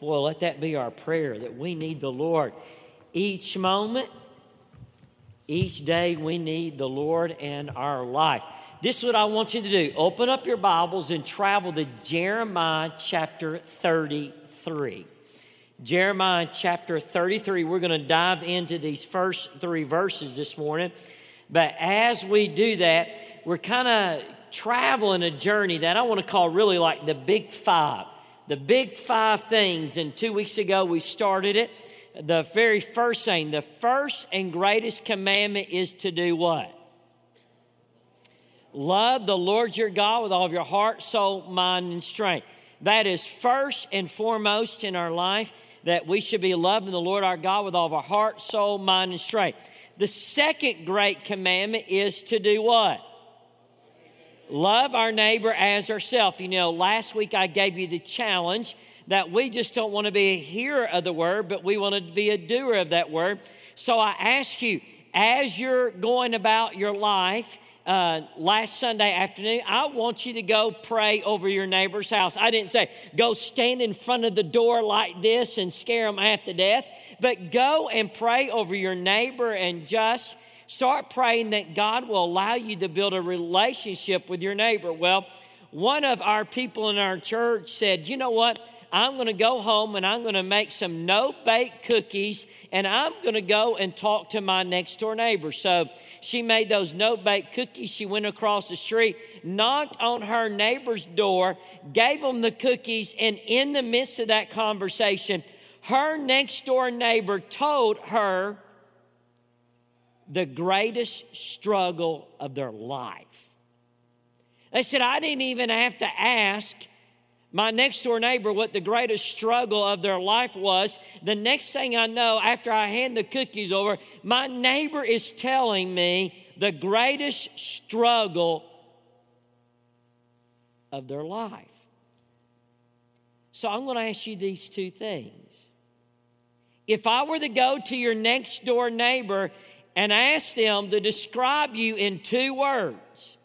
Boy, let that be our prayer that we need the Lord each moment, each day. We need the Lord in our life. This is what I want you to do open up your Bibles and travel to Jeremiah chapter 33. Jeremiah chapter 33. We're going to dive into these first three verses this morning. But as we do that, we're kind of traveling a journey that I want to call really like the big five. The big five things. And two weeks ago, we started it. The very first thing, the first and greatest commandment is to do what? Love the Lord your God with all of your heart, soul, mind, and strength. That is first and foremost in our life that we should be loving the Lord our God with all of our heart, soul, mind, and strength. The second great commandment is to do what? Love our neighbor as ourselves. You know, last week I gave you the challenge that we just don't want to be a hearer of the word, but we want to be a doer of that word. So I ask you, as you're going about your life, uh, last Sunday afternoon, I want you to go pray over your neighbor's house. I didn't say go stand in front of the door like this and scare them half to death, but go and pray over your neighbor and just start praying that God will allow you to build a relationship with your neighbor. Well, one of our people in our church said, You know what? I'm going to go home and I'm going to make some no bake cookies and I'm going to go and talk to my next door neighbor. So she made those no bake cookies. She went across the street, knocked on her neighbor's door, gave them the cookies, and in the midst of that conversation, her next door neighbor told her the greatest struggle of their life. They said, I didn't even have to ask my next door neighbor what the greatest struggle of their life was. The next thing I know, after I hand the cookies over, my neighbor is telling me the greatest struggle of their life. So I'm going to ask you these two things. If I were to go to your next door neighbor and ask them to describe you in two words,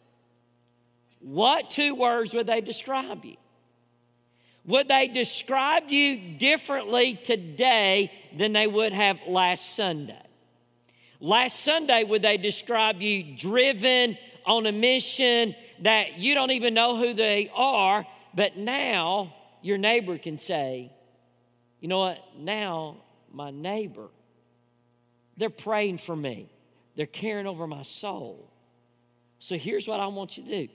what two words would they describe you? Would they describe you differently today than they would have last Sunday? Last Sunday, would they describe you driven on a mission that you don't even know who they are, but now your neighbor can say, you know what? Now my neighbor, they're praying for me, they're caring over my soul. So here's what I want you to do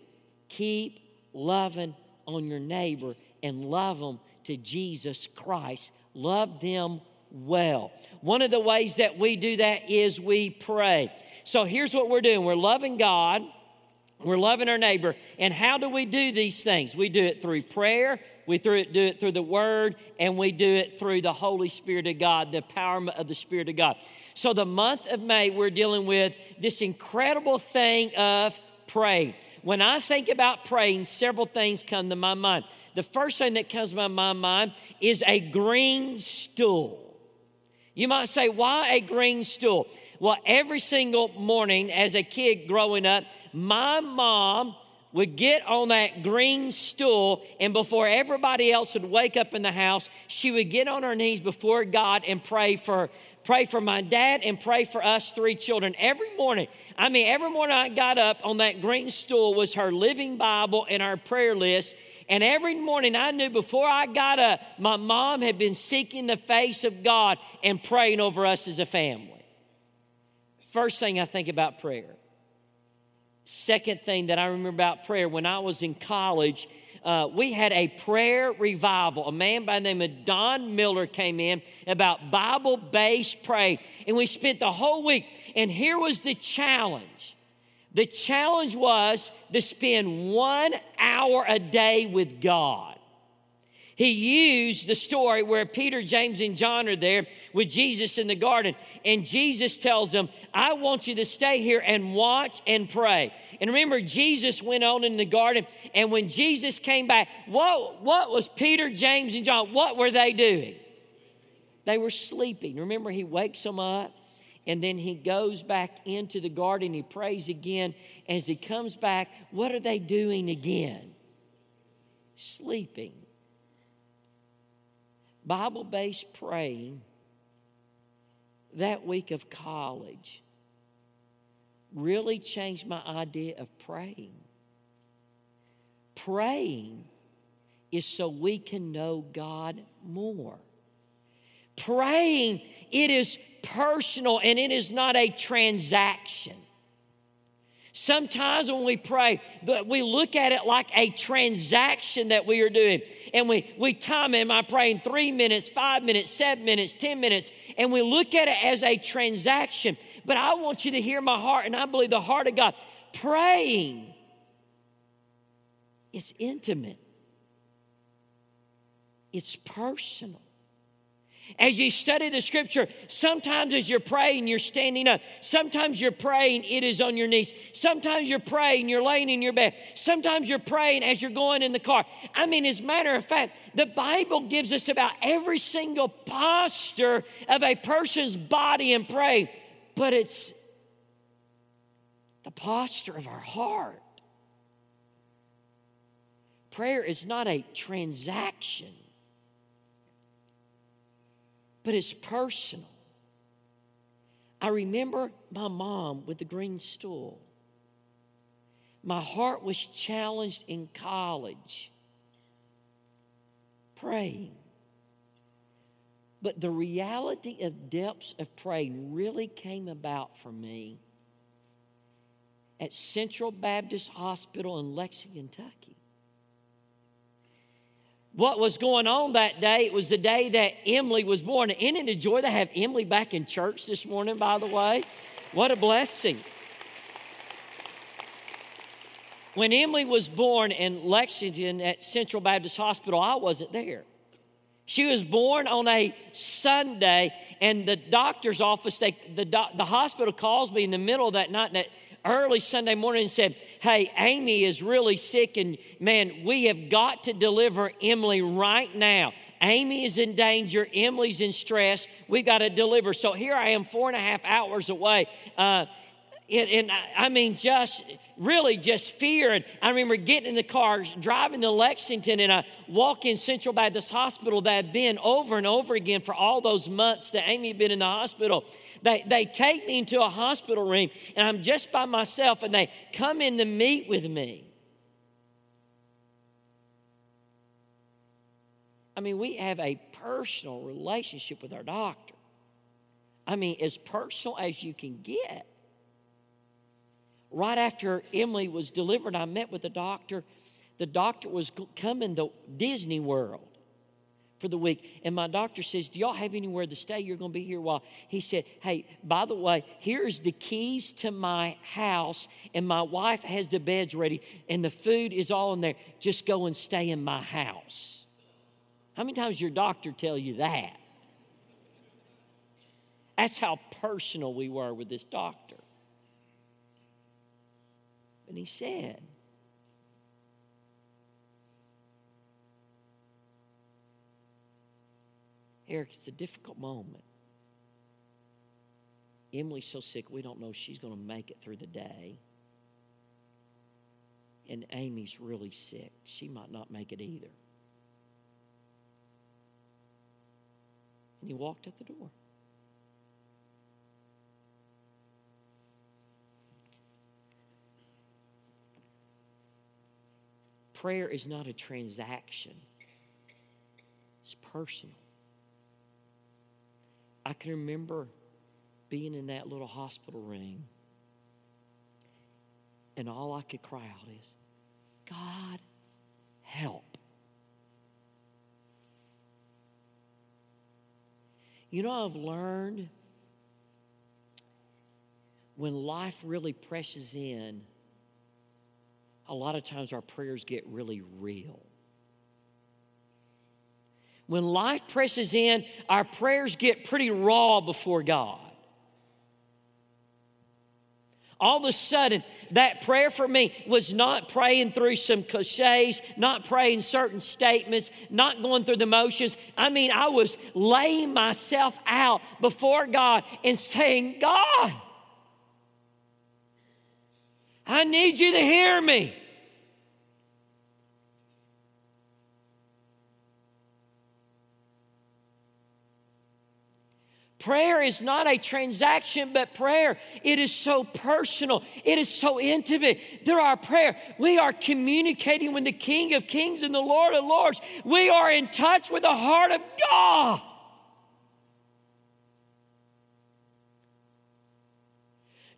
keep loving on your neighbor and love them to Jesus Christ. Love them well. One of the ways that we do that is we pray. So here's what we're doing we're loving God, we're loving our neighbor. And how do we do these things? We do it through prayer, we do it through the Word, and we do it through the Holy Spirit of God, the empowerment of the Spirit of God. So the month of May, we're dealing with this incredible thing of praying. When I think about praying, several things come to my mind the first thing that comes to my mind is a green stool. You might say, why a green stool? Well, every single morning as a kid growing up, my mom would get on that green stool, and before everybody else would wake up in the house, she would get on her knees before God and pray for pray for my dad and pray for us three children every morning. I mean, every morning I got up on that green stool was her living Bible and our prayer list, and every morning I knew before I got up, my mom had been seeking the face of God and praying over us as a family. First thing I think about prayer. Second thing that I remember about prayer, when I was in college, uh, we had a prayer revival. A man by the name of Don Miller came in about Bible based prayer. And we spent the whole week. And here was the challenge the challenge was to spend one hour a day with God. He used the story where Peter, James, and John are there with Jesus in the garden. And Jesus tells them, I want you to stay here and watch and pray. And remember, Jesus went on in the garden. And when Jesus came back, what, what was Peter, James, and John? What were they doing? They were sleeping. Remember, he wakes them up and then he goes back into the garden, he prays again. As he comes back, what are they doing again? Sleeping. Bible based praying that week of college really changed my idea of praying. Praying is so we can know God more. Praying, it is personal and it is not a transaction. Sometimes when we pray, we look at it like a transaction that we are doing. And we, we time it. Am I praying three minutes, five minutes, seven minutes, 10 minutes? And we look at it as a transaction. But I want you to hear my heart, and I believe the heart of God. Praying, it's intimate, it's personal. As you study the scripture, sometimes as you're praying, you're standing up. Sometimes you're praying, it is on your knees. Sometimes you're praying, you're laying in your bed. Sometimes you're praying as you're going in the car. I mean, as a matter of fact, the Bible gives us about every single posture of a person's body in praying, but it's the posture of our heart. Prayer is not a transaction but it's personal. I remember my mom with the green stool. My heart was challenged in college, praying. But the reality of depths of praying really came about for me at Central Baptist Hospital in Lexington, Kentucky what was going on that day. It was the day that Emily was born. Isn't it a joy to have Emily back in church this morning, by the way? What a blessing. When Emily was born in Lexington at Central Baptist Hospital, I wasn't there. She was born on a Sunday, and the doctor's office, they, the, the hospital calls me in the middle of that night that early Sunday morning and said, Hey, Amy is really sick, and man, we have got to deliver Emily right now. Amy is in danger. Emily's in stress. We got to deliver. So here I am, four and a half hours away. Uh, and, and I mean, just really just fear. And I remember getting in the car, driving to Lexington, and I walk in Central Baptist Hospital that had been over and over again for all those months that Amy had been in the hospital. They, they take me into a hospital room, and I'm just by myself, and they come in to meet with me. I mean, we have a personal relationship with our doctor. I mean, as personal as you can get right after Emily was delivered, I met with the doctor. The doctor was coming to Disney World for the week. And my doctor says, Do y'all have anywhere to stay? You're going to be here a while. He said, Hey, by the way, here's the keys to my house, and my wife has the beds ready, and the food is all in there. Just go and stay in my house. How many times your doctor tell you that? That's how personal we were with this doctor. And he said, Eric, it's a difficult moment. Emily's so sick, we don't know if she's going to make it through the day. And Amy's really sick. She might not make it either. And he walked out the door. Prayer is not a transaction, it's personal. I can remember being in that little hospital room, and all I could cry out is, God, help. You know, I've learned when life really presses in a lot of times our prayers get really real. When life presses in, our prayers get pretty raw before God. All of a sudden, that prayer for me was not praying through some cliches, not praying certain statements, not going through the motions. I mean, I was laying myself out before God and saying, God, I need you to hear me. Prayer is not a transaction, but prayer, it is so personal. It is so intimate. Through our prayer, we are communicating with the King of Kings and the Lord of Lords. We are in touch with the heart of God.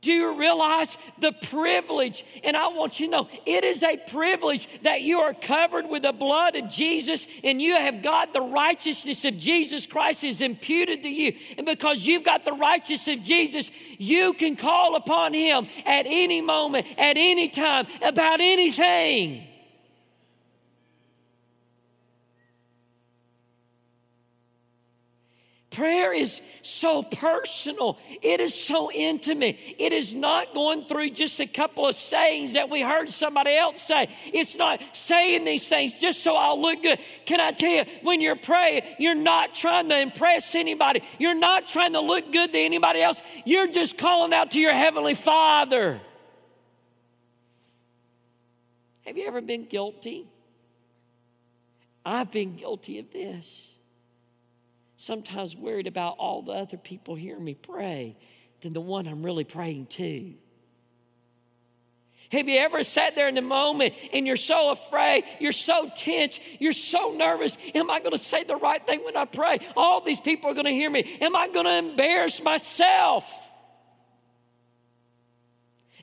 Do you realize the privilege? And I want you to know it is a privilege that you are covered with the blood of Jesus and you have got the righteousness of Jesus Christ is imputed to you. And because you've got the righteousness of Jesus, you can call upon Him at any moment, at any time, about anything. Prayer is so personal. It is so intimate. It is not going through just a couple of sayings that we heard somebody else say. It's not saying these things just so I'll look good. Can I tell you, when you're praying, you're not trying to impress anybody, you're not trying to look good to anybody else. You're just calling out to your Heavenly Father. Have you ever been guilty? I've been guilty of this sometimes worried about all the other people hearing me pray than the one I'm really praying to. Have you ever sat there in the moment and you're so afraid, you're so tense, you're so nervous? Am I going to say the right thing when I pray? All these people are going to hear me. Am I going to embarrass myself?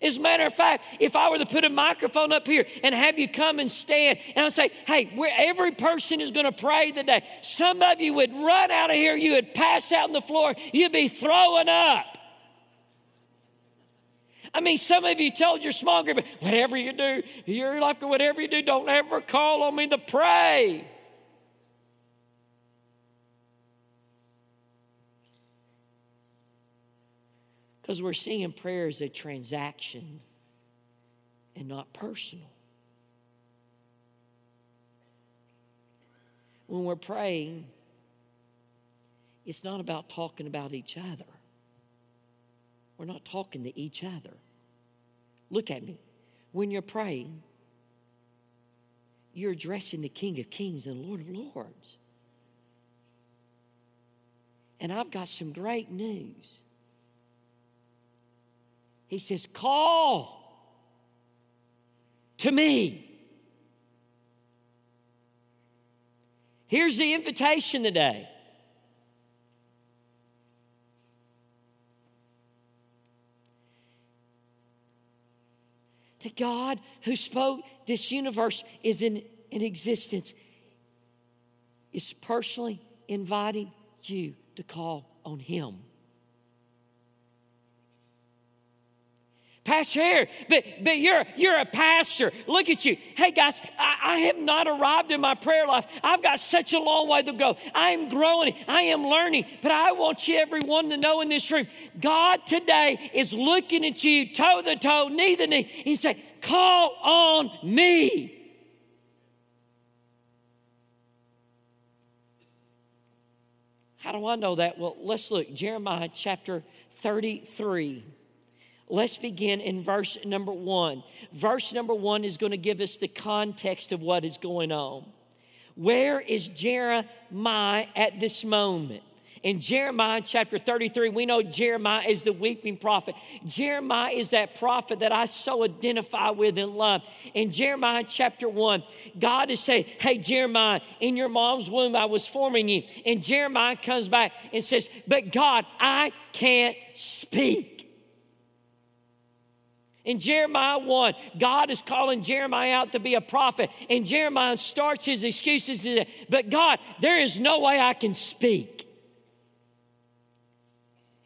As a matter of fact, if I were to put a microphone up here and have you come and stand, and I say, hey, every person is going to pray today, some of you would run out of here, you would pass out on the floor, you'd be throwing up. I mean, some of you told your small group, whatever you do, your life, whatever you do, don't ever call on me to pray. Because we're seeing prayer as a transaction and not personal. When we're praying, it's not about talking about each other. We're not talking to each other. Look at me. When you're praying, you're addressing the King of Kings and Lord of Lords. And I've got some great news. He says, Call to me. Here's the invitation today. The God who spoke this universe is in, in existence, is personally inviting you to call on Him. Pastor here, but, but you're, you're a pastor. Look at you. Hey, guys, I, I have not arrived in my prayer life. I've got such a long way to go. I am growing, I am learning, but I want you, everyone, to know in this room God today is looking at you toe to toe, knee to knee. He said, Call on me. How do I know that? Well, let's look. Jeremiah chapter 33. Let's begin in verse number one. Verse number one is going to give us the context of what is going on. Where is Jeremiah at this moment? In Jeremiah chapter 33, we know Jeremiah is the weeping prophet. Jeremiah is that prophet that I so identify with and love. In Jeremiah chapter 1, God is saying, Hey, Jeremiah, in your mom's womb I was forming you. And Jeremiah comes back and says, But God, I can't speak. In Jeremiah 1, God is calling Jeremiah out to be a prophet. And Jeremiah starts his excuses. But God, there is no way I can speak.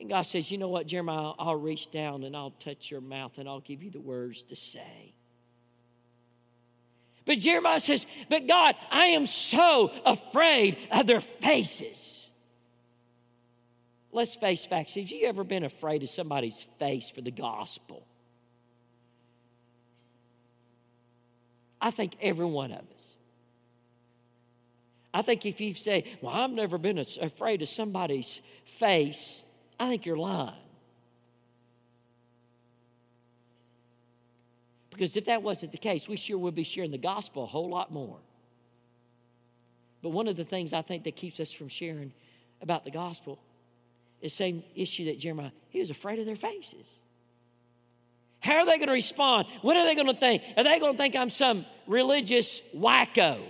And God says, You know what, Jeremiah? I'll reach down and I'll touch your mouth and I'll give you the words to say. But Jeremiah says, But God, I am so afraid of their faces. Let's face facts. Have you ever been afraid of somebody's face for the gospel? I think every one of us. I think if you say, Well, I've never been afraid of somebody's face, I think you're lying. Because if that wasn't the case, we sure would be sharing the gospel a whole lot more. But one of the things I think that keeps us from sharing about the gospel the same issue that Jeremiah, he was afraid of their faces. How are they going to respond? What are they going to think? Are they going to think I'm some religious wacko?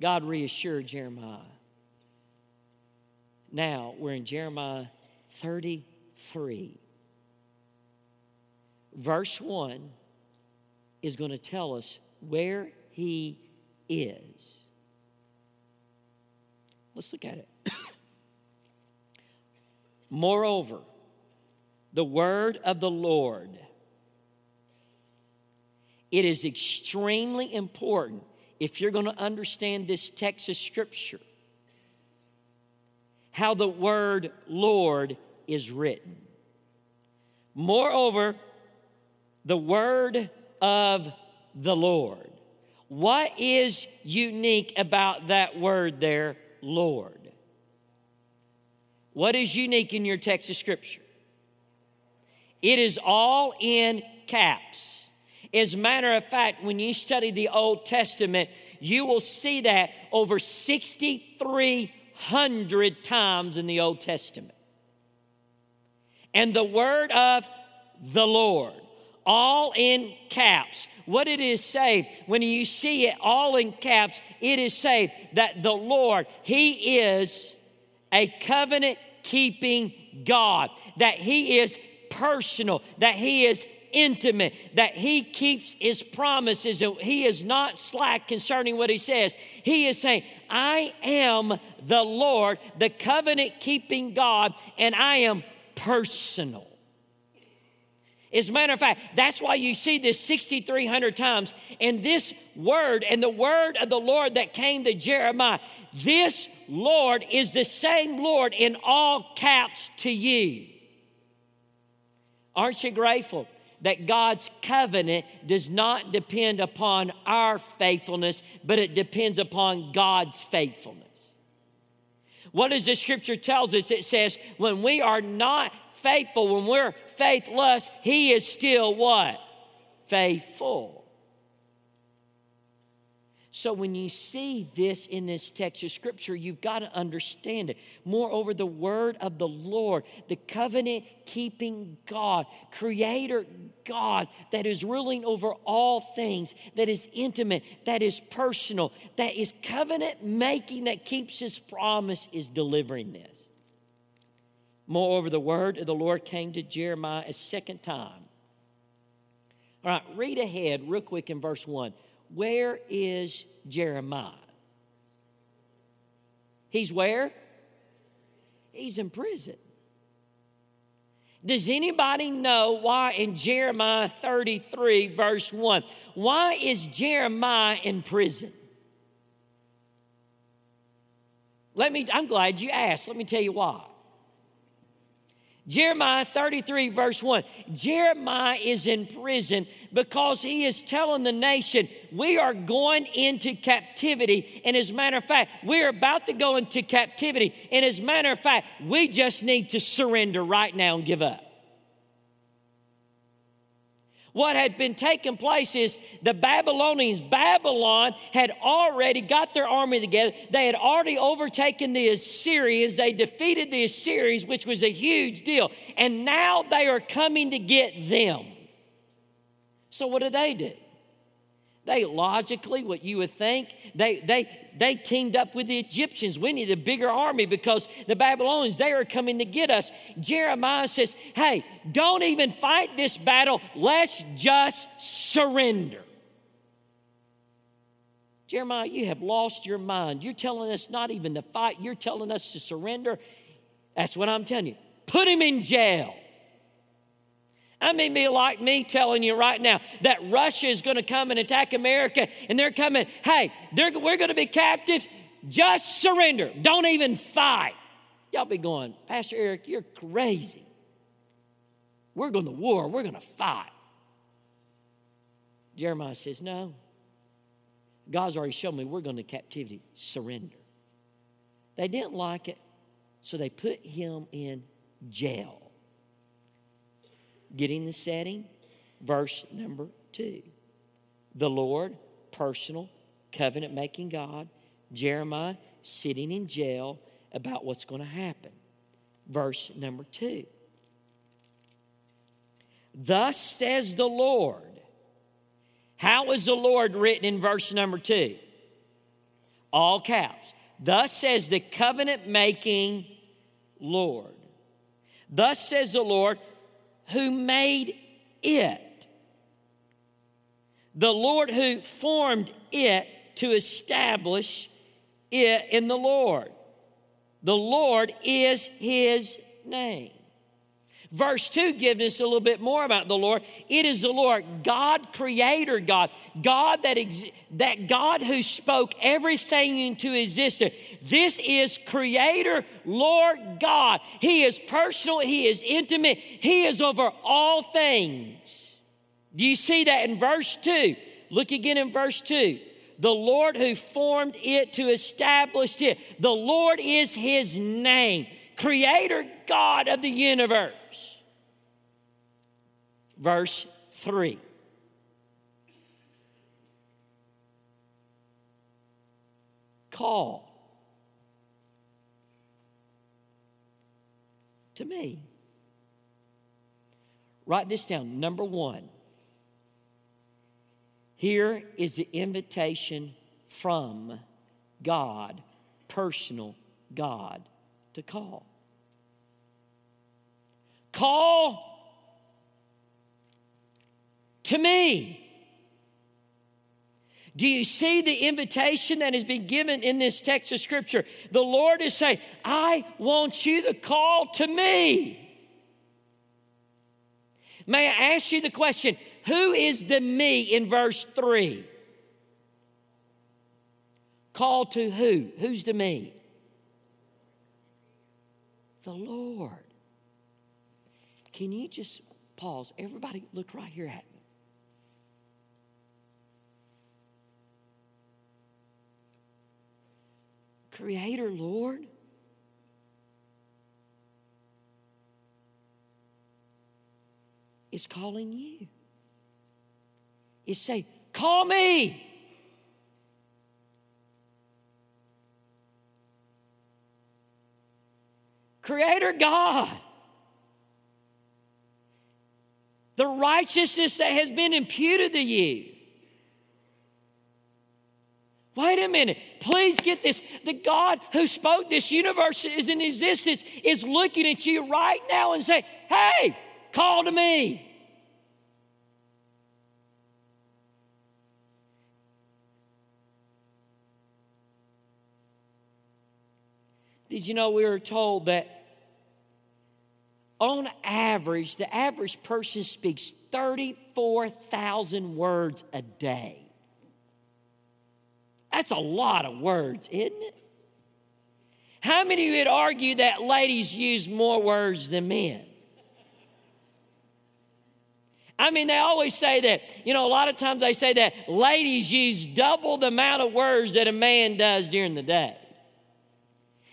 God reassured Jeremiah. Now we're in Jeremiah 33. Verse 1 is going to tell us where he is. Let's look at it. Moreover, the word of the Lord. It is extremely important if you're going to understand this text of Scripture how the word Lord is written. Moreover, the word of the Lord. What is unique about that word there, Lord? What is unique in your text of Scripture? It is all in caps. As a matter of fact, when you study the Old Testament, you will see that over 6,300 times in the Old Testament. And the word of the Lord, all in caps. What it is say, when you see it all in caps, it is say that the Lord, He is a covenant keeping God, that He is personal, that He is intimate, that He keeps His promises, and He is not slack concerning what He says. He is saying, I am the Lord, the covenant keeping God, and I am personal. As a matter of fact, that's why you see this 6,300 times. And this word and the word of the Lord that came to Jeremiah, this Lord is the same Lord in all caps to you. Aren't you grateful that God's covenant does not depend upon our faithfulness, but it depends upon God's faithfulness? What does the scripture tells us? It says, when we are not faithful, when we're faithless, he is still what? Faithful. So when you see this in this text of scripture, you've got to understand it. Moreover, the word of the Lord, the covenant keeping God, creator God that is ruling over all things, that is intimate, that is personal, that is covenant making, that keeps his promise, is delivering this. Moreover, the word of the Lord came to Jeremiah a second time. All right, read ahead real quick in verse 1. Where is Jeremiah? He's where? He's in prison. Does anybody know why in Jeremiah 33, verse 1, why is Jeremiah in prison? Let me, I'm glad you asked. Let me tell you why. Jeremiah 33, verse 1. Jeremiah is in prison because he is telling the nation, we are going into captivity. And as a matter of fact, we're about to go into captivity. And as a matter of fact, we just need to surrender right now and give up. What had been taking place is the Babylonians, Babylon had already got their army together. They had already overtaken the Assyrians. They defeated the Assyrians, which was a huge deal. And now they are coming to get them. So what do they do? They logically, what you would think, they they they teamed up with the Egyptians. We need a bigger army because the Babylonians, they are coming to get us. Jeremiah says, Hey, don't even fight this battle. Let's just surrender. Jeremiah, you have lost your mind. You're telling us not even to fight, you're telling us to surrender. That's what I'm telling you. Put him in jail. I mean, be like me telling you right now that Russia is going to come and attack America, and they're coming, hey, they're, we're going to be captives. Just surrender. Don't even fight. Y'all be going, Pastor Eric, you're crazy. We're going to war. We're going to fight. Jeremiah says, no. God's already shown me we're going to captivity. Surrender. They didn't like it, so they put him in jail getting the setting, verse number two. The Lord, personal, covenant making God, Jeremiah sitting in jail about what's going to happen. Verse number two. Thus says the Lord. How is the Lord written in verse number two? All caps. Thus says the covenant making Lord. Thus says the Lord who made it. The Lord who formed it to establish it in the Lord. The Lord is his name. Verse 2 gives us a little bit more about the Lord. It is the Lord, God, creator God, God that, ex- that God who spoke everything into existence. This is creator, Lord God. He is personal, He is intimate, He is over all things. Do you see that in verse 2? Look again in verse 2 the Lord who formed it to establish it. The Lord is his name, creator God of the universe. Verse 3. Call to me. Write this down. Number one here is the invitation from God, personal God, to call. Call to me. Do you see the invitation that has been given in this text of Scripture? The Lord is saying, I want you to call to me. May I ask you the question who is the me in verse 3? Call to who? Who's the me? The Lord. Can you just pause? Everybody, look right here at me. Creator, Lord. is calling you is say, Call me. Creator God, the righteousness that has been imputed to you. Wait a minute. Please get this. The God who spoke this universe is in existence is looking at you right now and saying, Hey, call to me. Did you know we were told that on average, the average person speaks 34,000 words a day? That's a lot of words, isn't it? How many would argue that ladies use more words than men? I mean, they always say that, you know, a lot of times they say that ladies use double the amount of words that a man does during the day.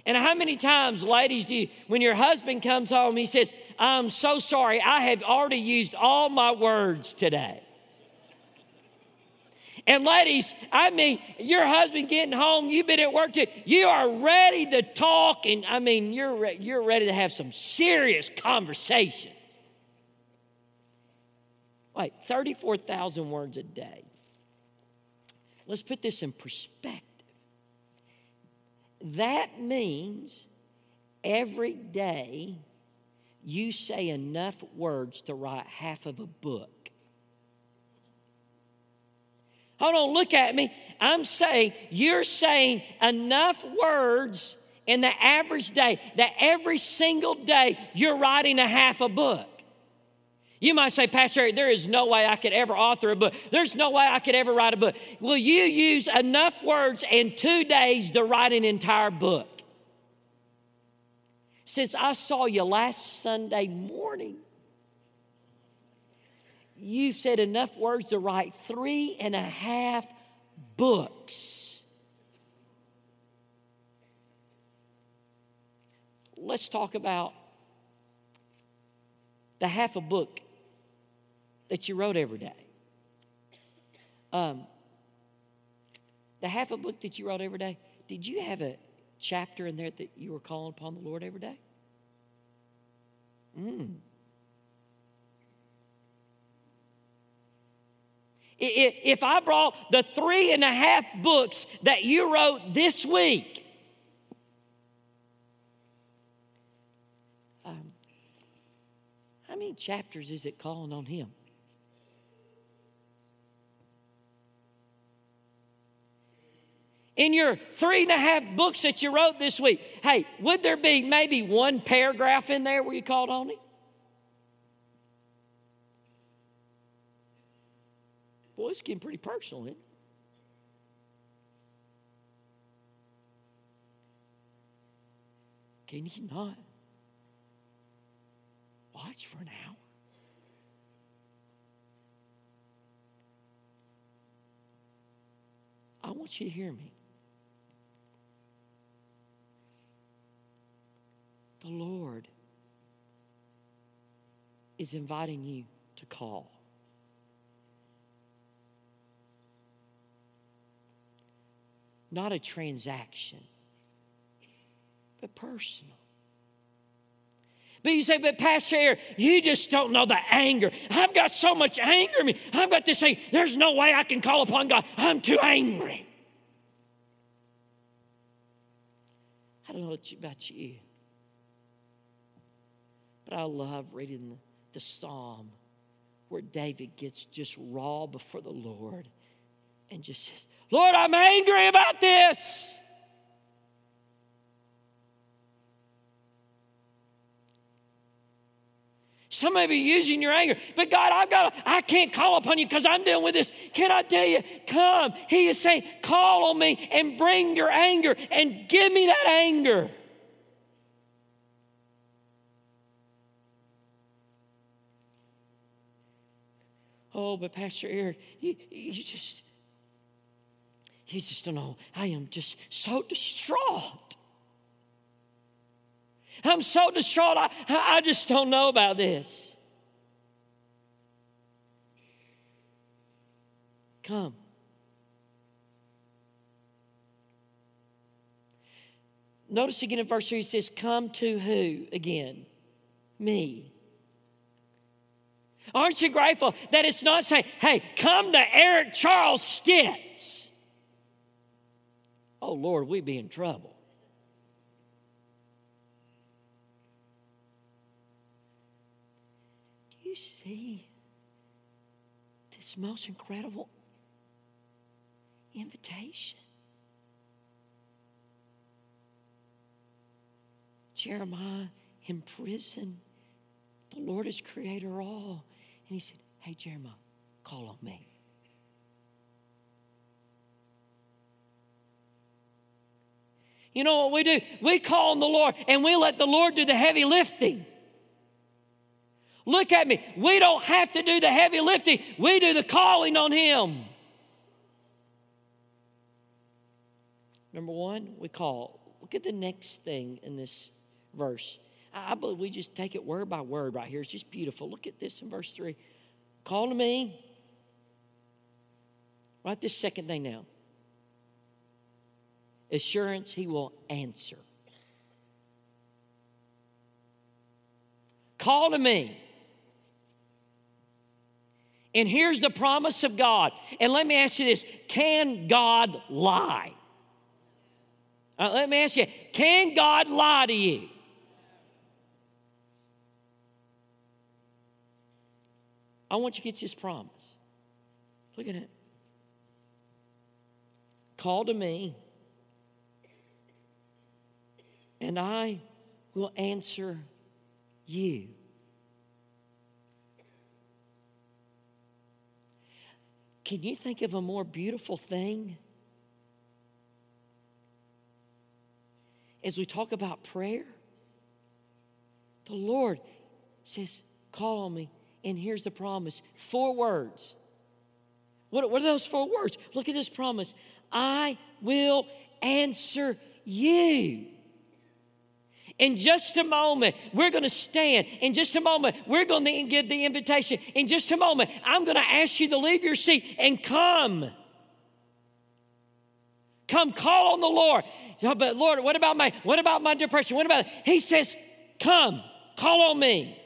And how many times, ladies, do you, when your husband comes home, he says, I'm so sorry, I have already used all my words today. And ladies, I mean, your husband getting home, you've been at work too, you are ready to talk, and I mean, you're, re- you're ready to have some serious conversations. Wait, 34,000 words a day. Let's put this in perspective. That means every day you say enough words to write half of a book. Hold on, look at me. I'm saying you're saying enough words in the average day that every single day you're writing a half a book. You might say, Pastor, there is no way I could ever author a book. There's no way I could ever write a book. Will you use enough words in two days to write an entire book? Since I saw you last Sunday morning, you've said enough words to write three and a half books. Let's talk about the half a book that you wrote every day. Um, The half a book that you wrote every day, did you have a chapter in there that you were calling upon the Lord every day? Mm. If I brought the three and a half books that you wrote this week, um, how many chapters is it calling on Him? In your three and a half books that you wrote this week, hey, would there be maybe one paragraph in there where you called on him? Boy, it's getting pretty personal, isn't it? Can you not watch for an hour? I want you to hear me. The Lord is inviting you to call. Not a transaction, but personal. But you say, but Pastor Eric, you just don't know the anger. I've got so much anger in me. I've got this thing. There's no way I can call upon God. I'm too angry. I don't know about you. But I love reading the, the psalm where David gets just raw before the Lord and just says, Lord, I'm angry about this. Some of you using your anger, but God, I've got, I can't call upon you because I'm dealing with this. Can I tell you? Come. He is saying, call on me and bring your anger and give me that anger. Oh, but Pastor Eric, you, you just, you just don't know. I am just so distraught. I'm so distraught. I, I just don't know about this. Come. Notice again in verse 3 he says, Come to who again? Me. Aren't you grateful that it's not saying, hey, come to Eric Charles Stitz? Oh, Lord, we'd be in trouble. Do you see this most incredible invitation? Jeremiah in prison. The Lord is creator all. And he said, Hey, Jeremiah, call on me. You know what we do? We call on the Lord and we let the Lord do the heavy lifting. Look at me. We don't have to do the heavy lifting, we do the calling on Him. Number one, we call. Look at the next thing in this verse. I believe we just take it word by word right here. It's just beautiful. Look at this in verse 3. Call to me. Write this second thing now. Assurance, he will answer. Call to me. And here's the promise of God. And let me ask you this can God lie? Uh, let me ask you, can God lie to you? I want you to get this promise. Look at it. Call to me, and I will answer you. Can you think of a more beautiful thing? As we talk about prayer, the Lord says, Call on me and here's the promise four words. What, what are those four words? Look at this promise I will answer you. In just a moment, we're going to stand. In just a moment, we're going to give the invitation. In just a moment, I'm going to ask you to leave your seat and come. Come call on the Lord. Oh, but Lord, what about my what about my depression? What about He says, "Come, call on me."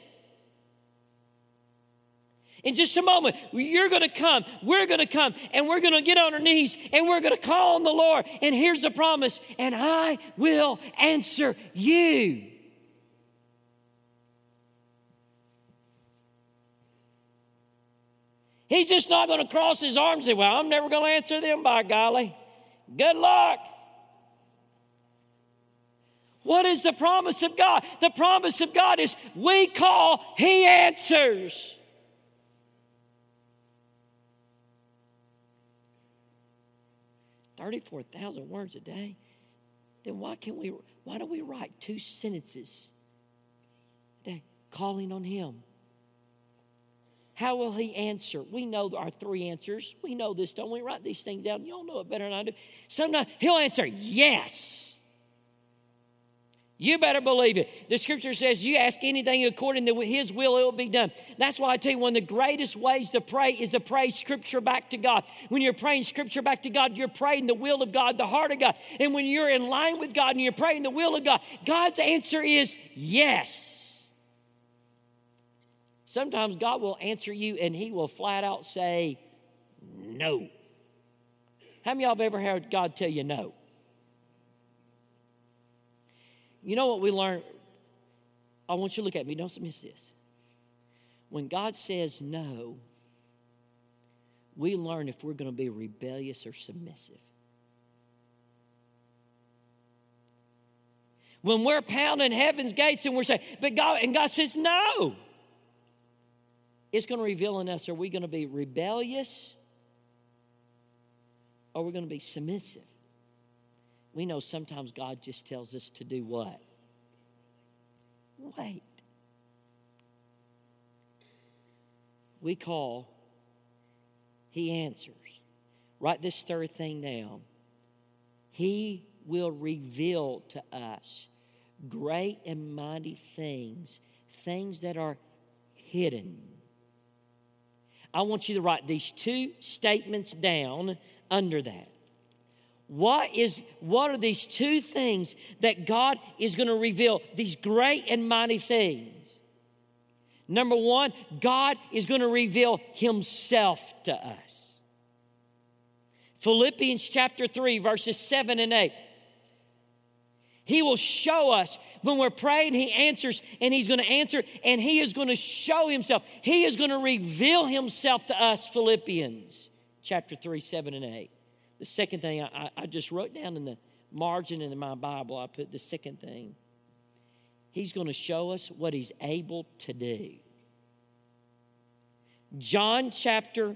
In just a moment, you're going to come, we're going to come, and we're going to get on our knees and we're going to call on the Lord. And here's the promise, and I will answer you. He's just not going to cross his arms and say, Well, I'm never going to answer them, by golly. Good luck. What is the promise of God? The promise of God is we call, He answers. Thirty-four thousand words a day. Then why can't we? Why don't we write two sentences a day, calling on Him? How will he answer? We know our three answers. We know this, don't we? Write these things down. Y'all know it better than I do. Sometimes he'll answer yes. You better believe it. The scripture says, You ask anything according to his will, it will be done. That's why I tell you, one of the greatest ways to pray is to pray scripture back to God. When you're praying scripture back to God, you're praying the will of God, the heart of God. And when you're in line with God and you're praying the will of God, God's answer is yes. Sometimes God will answer you and He will flat out say, no. How many of y'all have ever heard God tell you no? You know what we learn? I want you to look at me, don't miss this. When God says no, we learn if we're going to be rebellious or submissive. When we're pounding heaven's gates and we're saying, but God, and God says no it's going to reveal in us are we going to be rebellious or we're going to be submissive? We know sometimes God just tells us to do what? Wait. We call, He answers. Write this third thing down. He will reveal to us great and mighty things, things that are hidden I want you to write these two statements down under that. What is what are these two things that God is going to reveal these great and mighty things? Number 1, God is going to reveal himself to us. Philippians chapter 3 verses 7 and 8. He will show us when we're praying, He answers, and He's going to answer, and He is going to show Himself. He is going to reveal Himself to us, Philippians chapter 3, 7, and 8. The second thing I, I just wrote down in the margin in my Bible, I put the second thing. He's going to show us what He's able to do. John chapter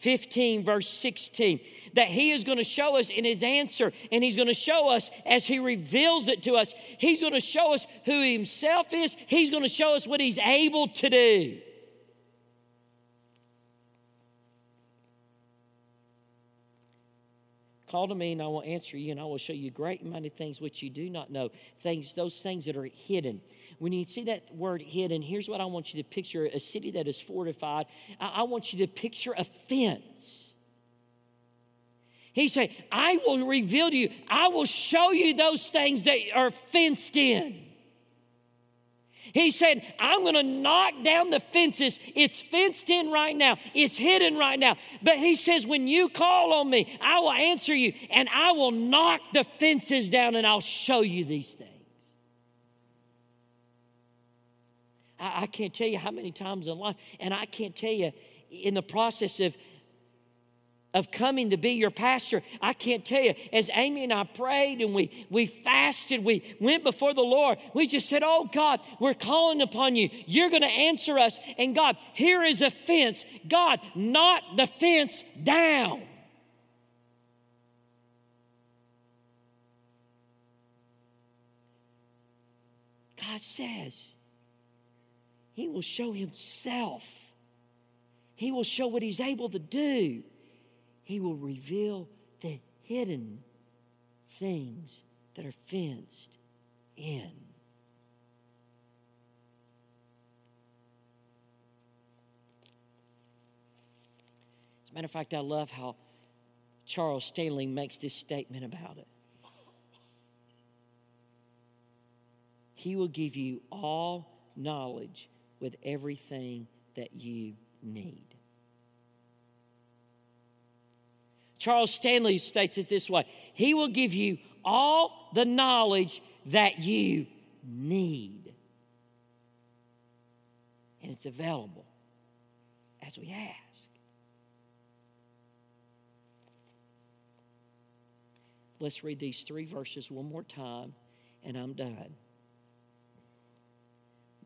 15, verse 16, that he is going to show us in his answer, and he's going to show us as he reveals it to us. He's going to show us who himself is, he's going to show us what he's able to do. Call to me, and I will answer you, and I will show you great and mighty things which you do not know. Things, those things that are hidden. When you see that word hidden, here's what I want you to picture a city that is fortified. I, I want you to picture a fence. He said, I will reveal to you, I will show you those things that are fenced in. He said, I'm going to knock down the fences. It's fenced in right now, it's hidden right now. But he says, when you call on me, I will answer you and I will knock the fences down and I'll show you these things. I, I can't tell you how many times in life, and I can't tell you in the process of of coming to be your pastor. I can't tell you, as Amy and I prayed and we, we fasted, we went before the Lord, we just said, Oh God, we're calling upon you. You're going to answer us. And God, here is a fence. God, knock the fence down. God says, He will show Himself. He will show what He's able to do. He will reveal the hidden things that are fenced in. As a matter of fact, I love how Charles Stanley makes this statement about it. He will give you all knowledge with everything that you need. Charles Stanley states it this way He will give you all the knowledge that you need. And it's available as we ask. Let's read these three verses one more time, and I'm done.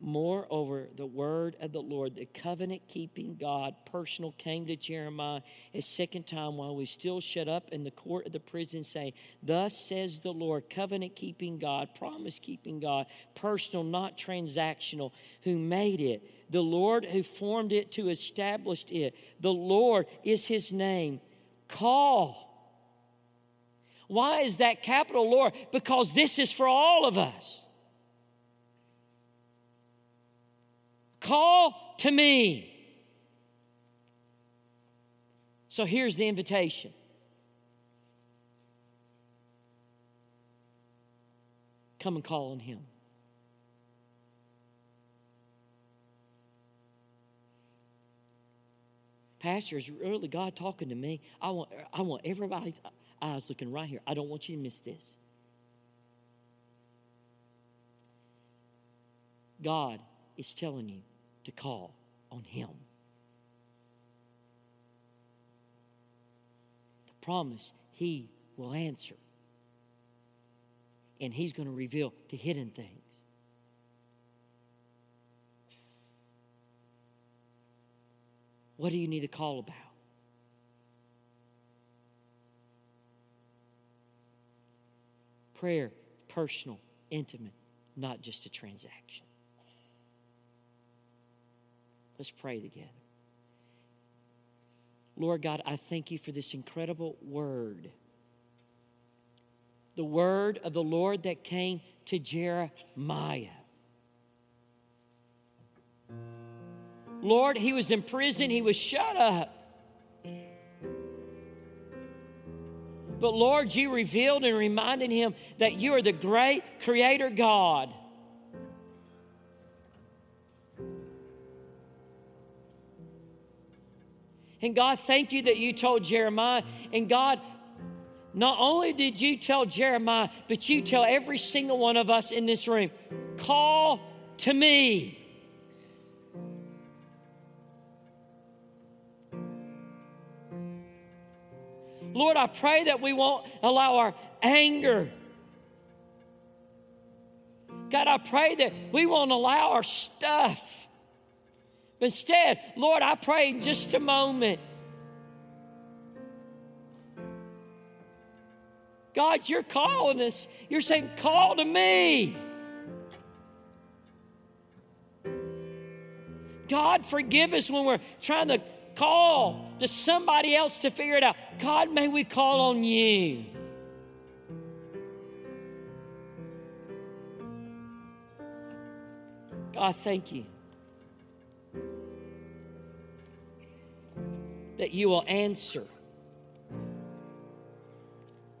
Moreover, the word of the Lord, the covenant keeping God, personal, came to Jeremiah a second time while we still shut up in the court of the prison, saying, Thus says the Lord, covenant keeping God, promise keeping God, personal, not transactional, who made it, the Lord who formed it to establish it. The Lord is his name. Call. Why is that capital Lord? Because this is for all of us. Call to me. So here's the invitation. Come and call on him. Pastor, is really God talking to me? I want, I want everybody's eyes looking right here. I don't want you to miss this. God is telling you to call on Him. The promise He will answer. And He's going to reveal the hidden things. What do you need to call about? Prayer, personal, intimate, not just a transaction. Let's pray together. Lord God, I thank you for this incredible word. The word of the Lord that came to Jeremiah. Lord, he was in prison, he was shut up. But Lord, you revealed and reminded him that you are the great creator God And God, thank you that you told Jeremiah. And God, not only did you tell Jeremiah, but you tell every single one of us in this room call to me. Lord, I pray that we won't allow our anger. God, I pray that we won't allow our stuff but instead, Lord, I pray in just a moment. God, you're calling us. You're saying, call to me. God, forgive us when we're trying to call to somebody else to figure it out. God, may we call on you. God, thank you that you will answer.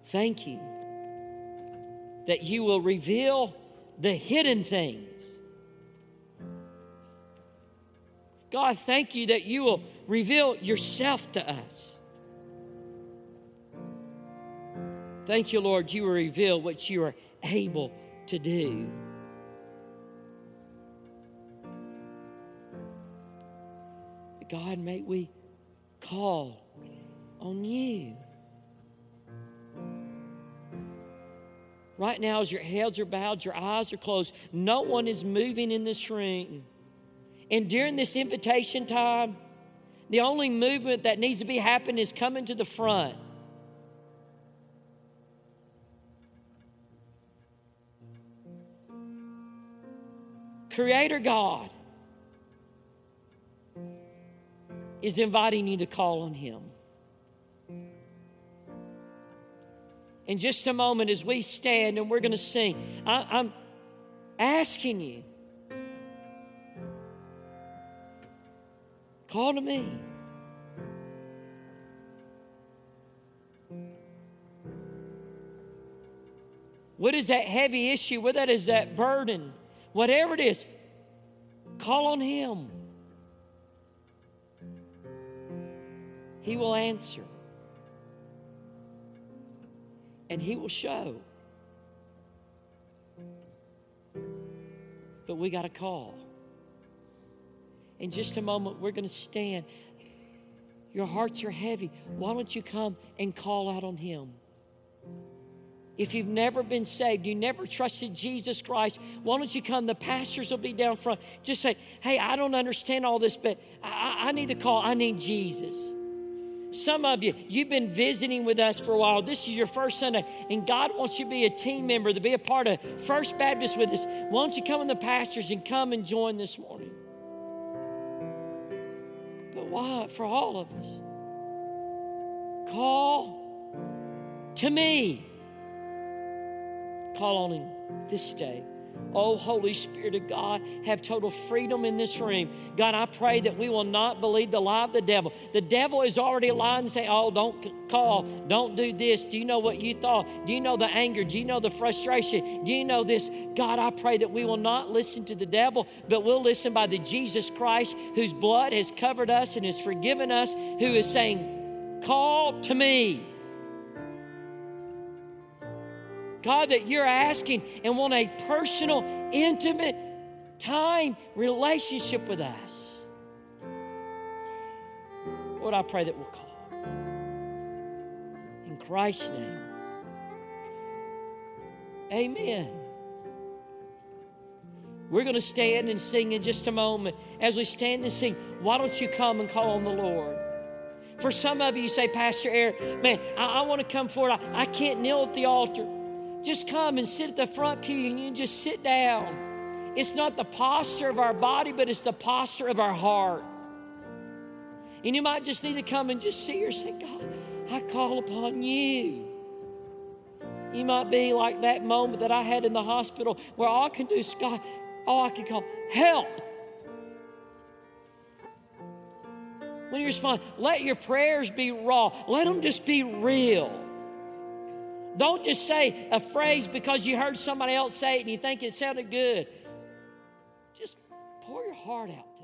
Thank you that you will reveal the hidden things. God, thank you that you will reveal yourself to us. Thank you, Lord, you will reveal what you are able to do. God, may we call on you. Right now, as your heads are bowed, your eyes are closed, no one is moving in this room. And during this invitation time, the only movement that needs to be happening is coming to the front. Creator God, is inviting you to call on Him. In just a moment, as we stand and we're going to sing, I, am asking you call to me. What is that heavy issue? What that is that burden? Whatever it is, call on Him. He will answer. And He will show. But we got a call. In just a moment, we're going to stand. Your hearts are heavy. Why don't you come and call out on Him? If you've never been saved, you never trusted Jesus Christ, why don't you come? The pastors will be down front. Just say, hey, I don't understand all this, but I, I need to call. I need Jesus. Some of you, you've been visiting with us for a while. This is your first Sunday, and God wants you to be a team member, to be a part of First Baptist with us. Why don't you come in the pastures and come and join this morning? But why? For all of us. Call to me. Call on Him this day. Oh, Holy Spirit of God, have total freedom in this room. God, I pray that we will not believe the lie of the devil. The devil is already lying and saying, Oh, don't call, don't do this. Do you know what you thought? Do you know the anger? Do you know the frustration? Do you know this? God, I pray that we will not listen to the devil, but we'll listen by the Jesus Christ whose blood has covered us and has forgiven us, who is saying, Call to me. God, that you're asking and want a personal, intimate time relationship with us. Lord, I pray that we'll call. In Christ's name. Amen. We're going to stand and sing in just a moment. As we stand and sing, why don't you come and call on the Lord? For some of you, you say, Pastor Eric, man, I, I want to come forward. I, I can't kneel at the altar. Just come and sit at the front pew and you just sit down. It's not the posture of our body, but it's the posture of our heart. And you might just need to come and just see her say, God, I call upon you. You might be like that moment that I had in the hospital where all I can do is, God, all I can call, help. When you respond, let your prayers be raw. Let them just be real. Don't just say a phrase because you heard somebody else say it and you think it sounded good. Just pour your heart out.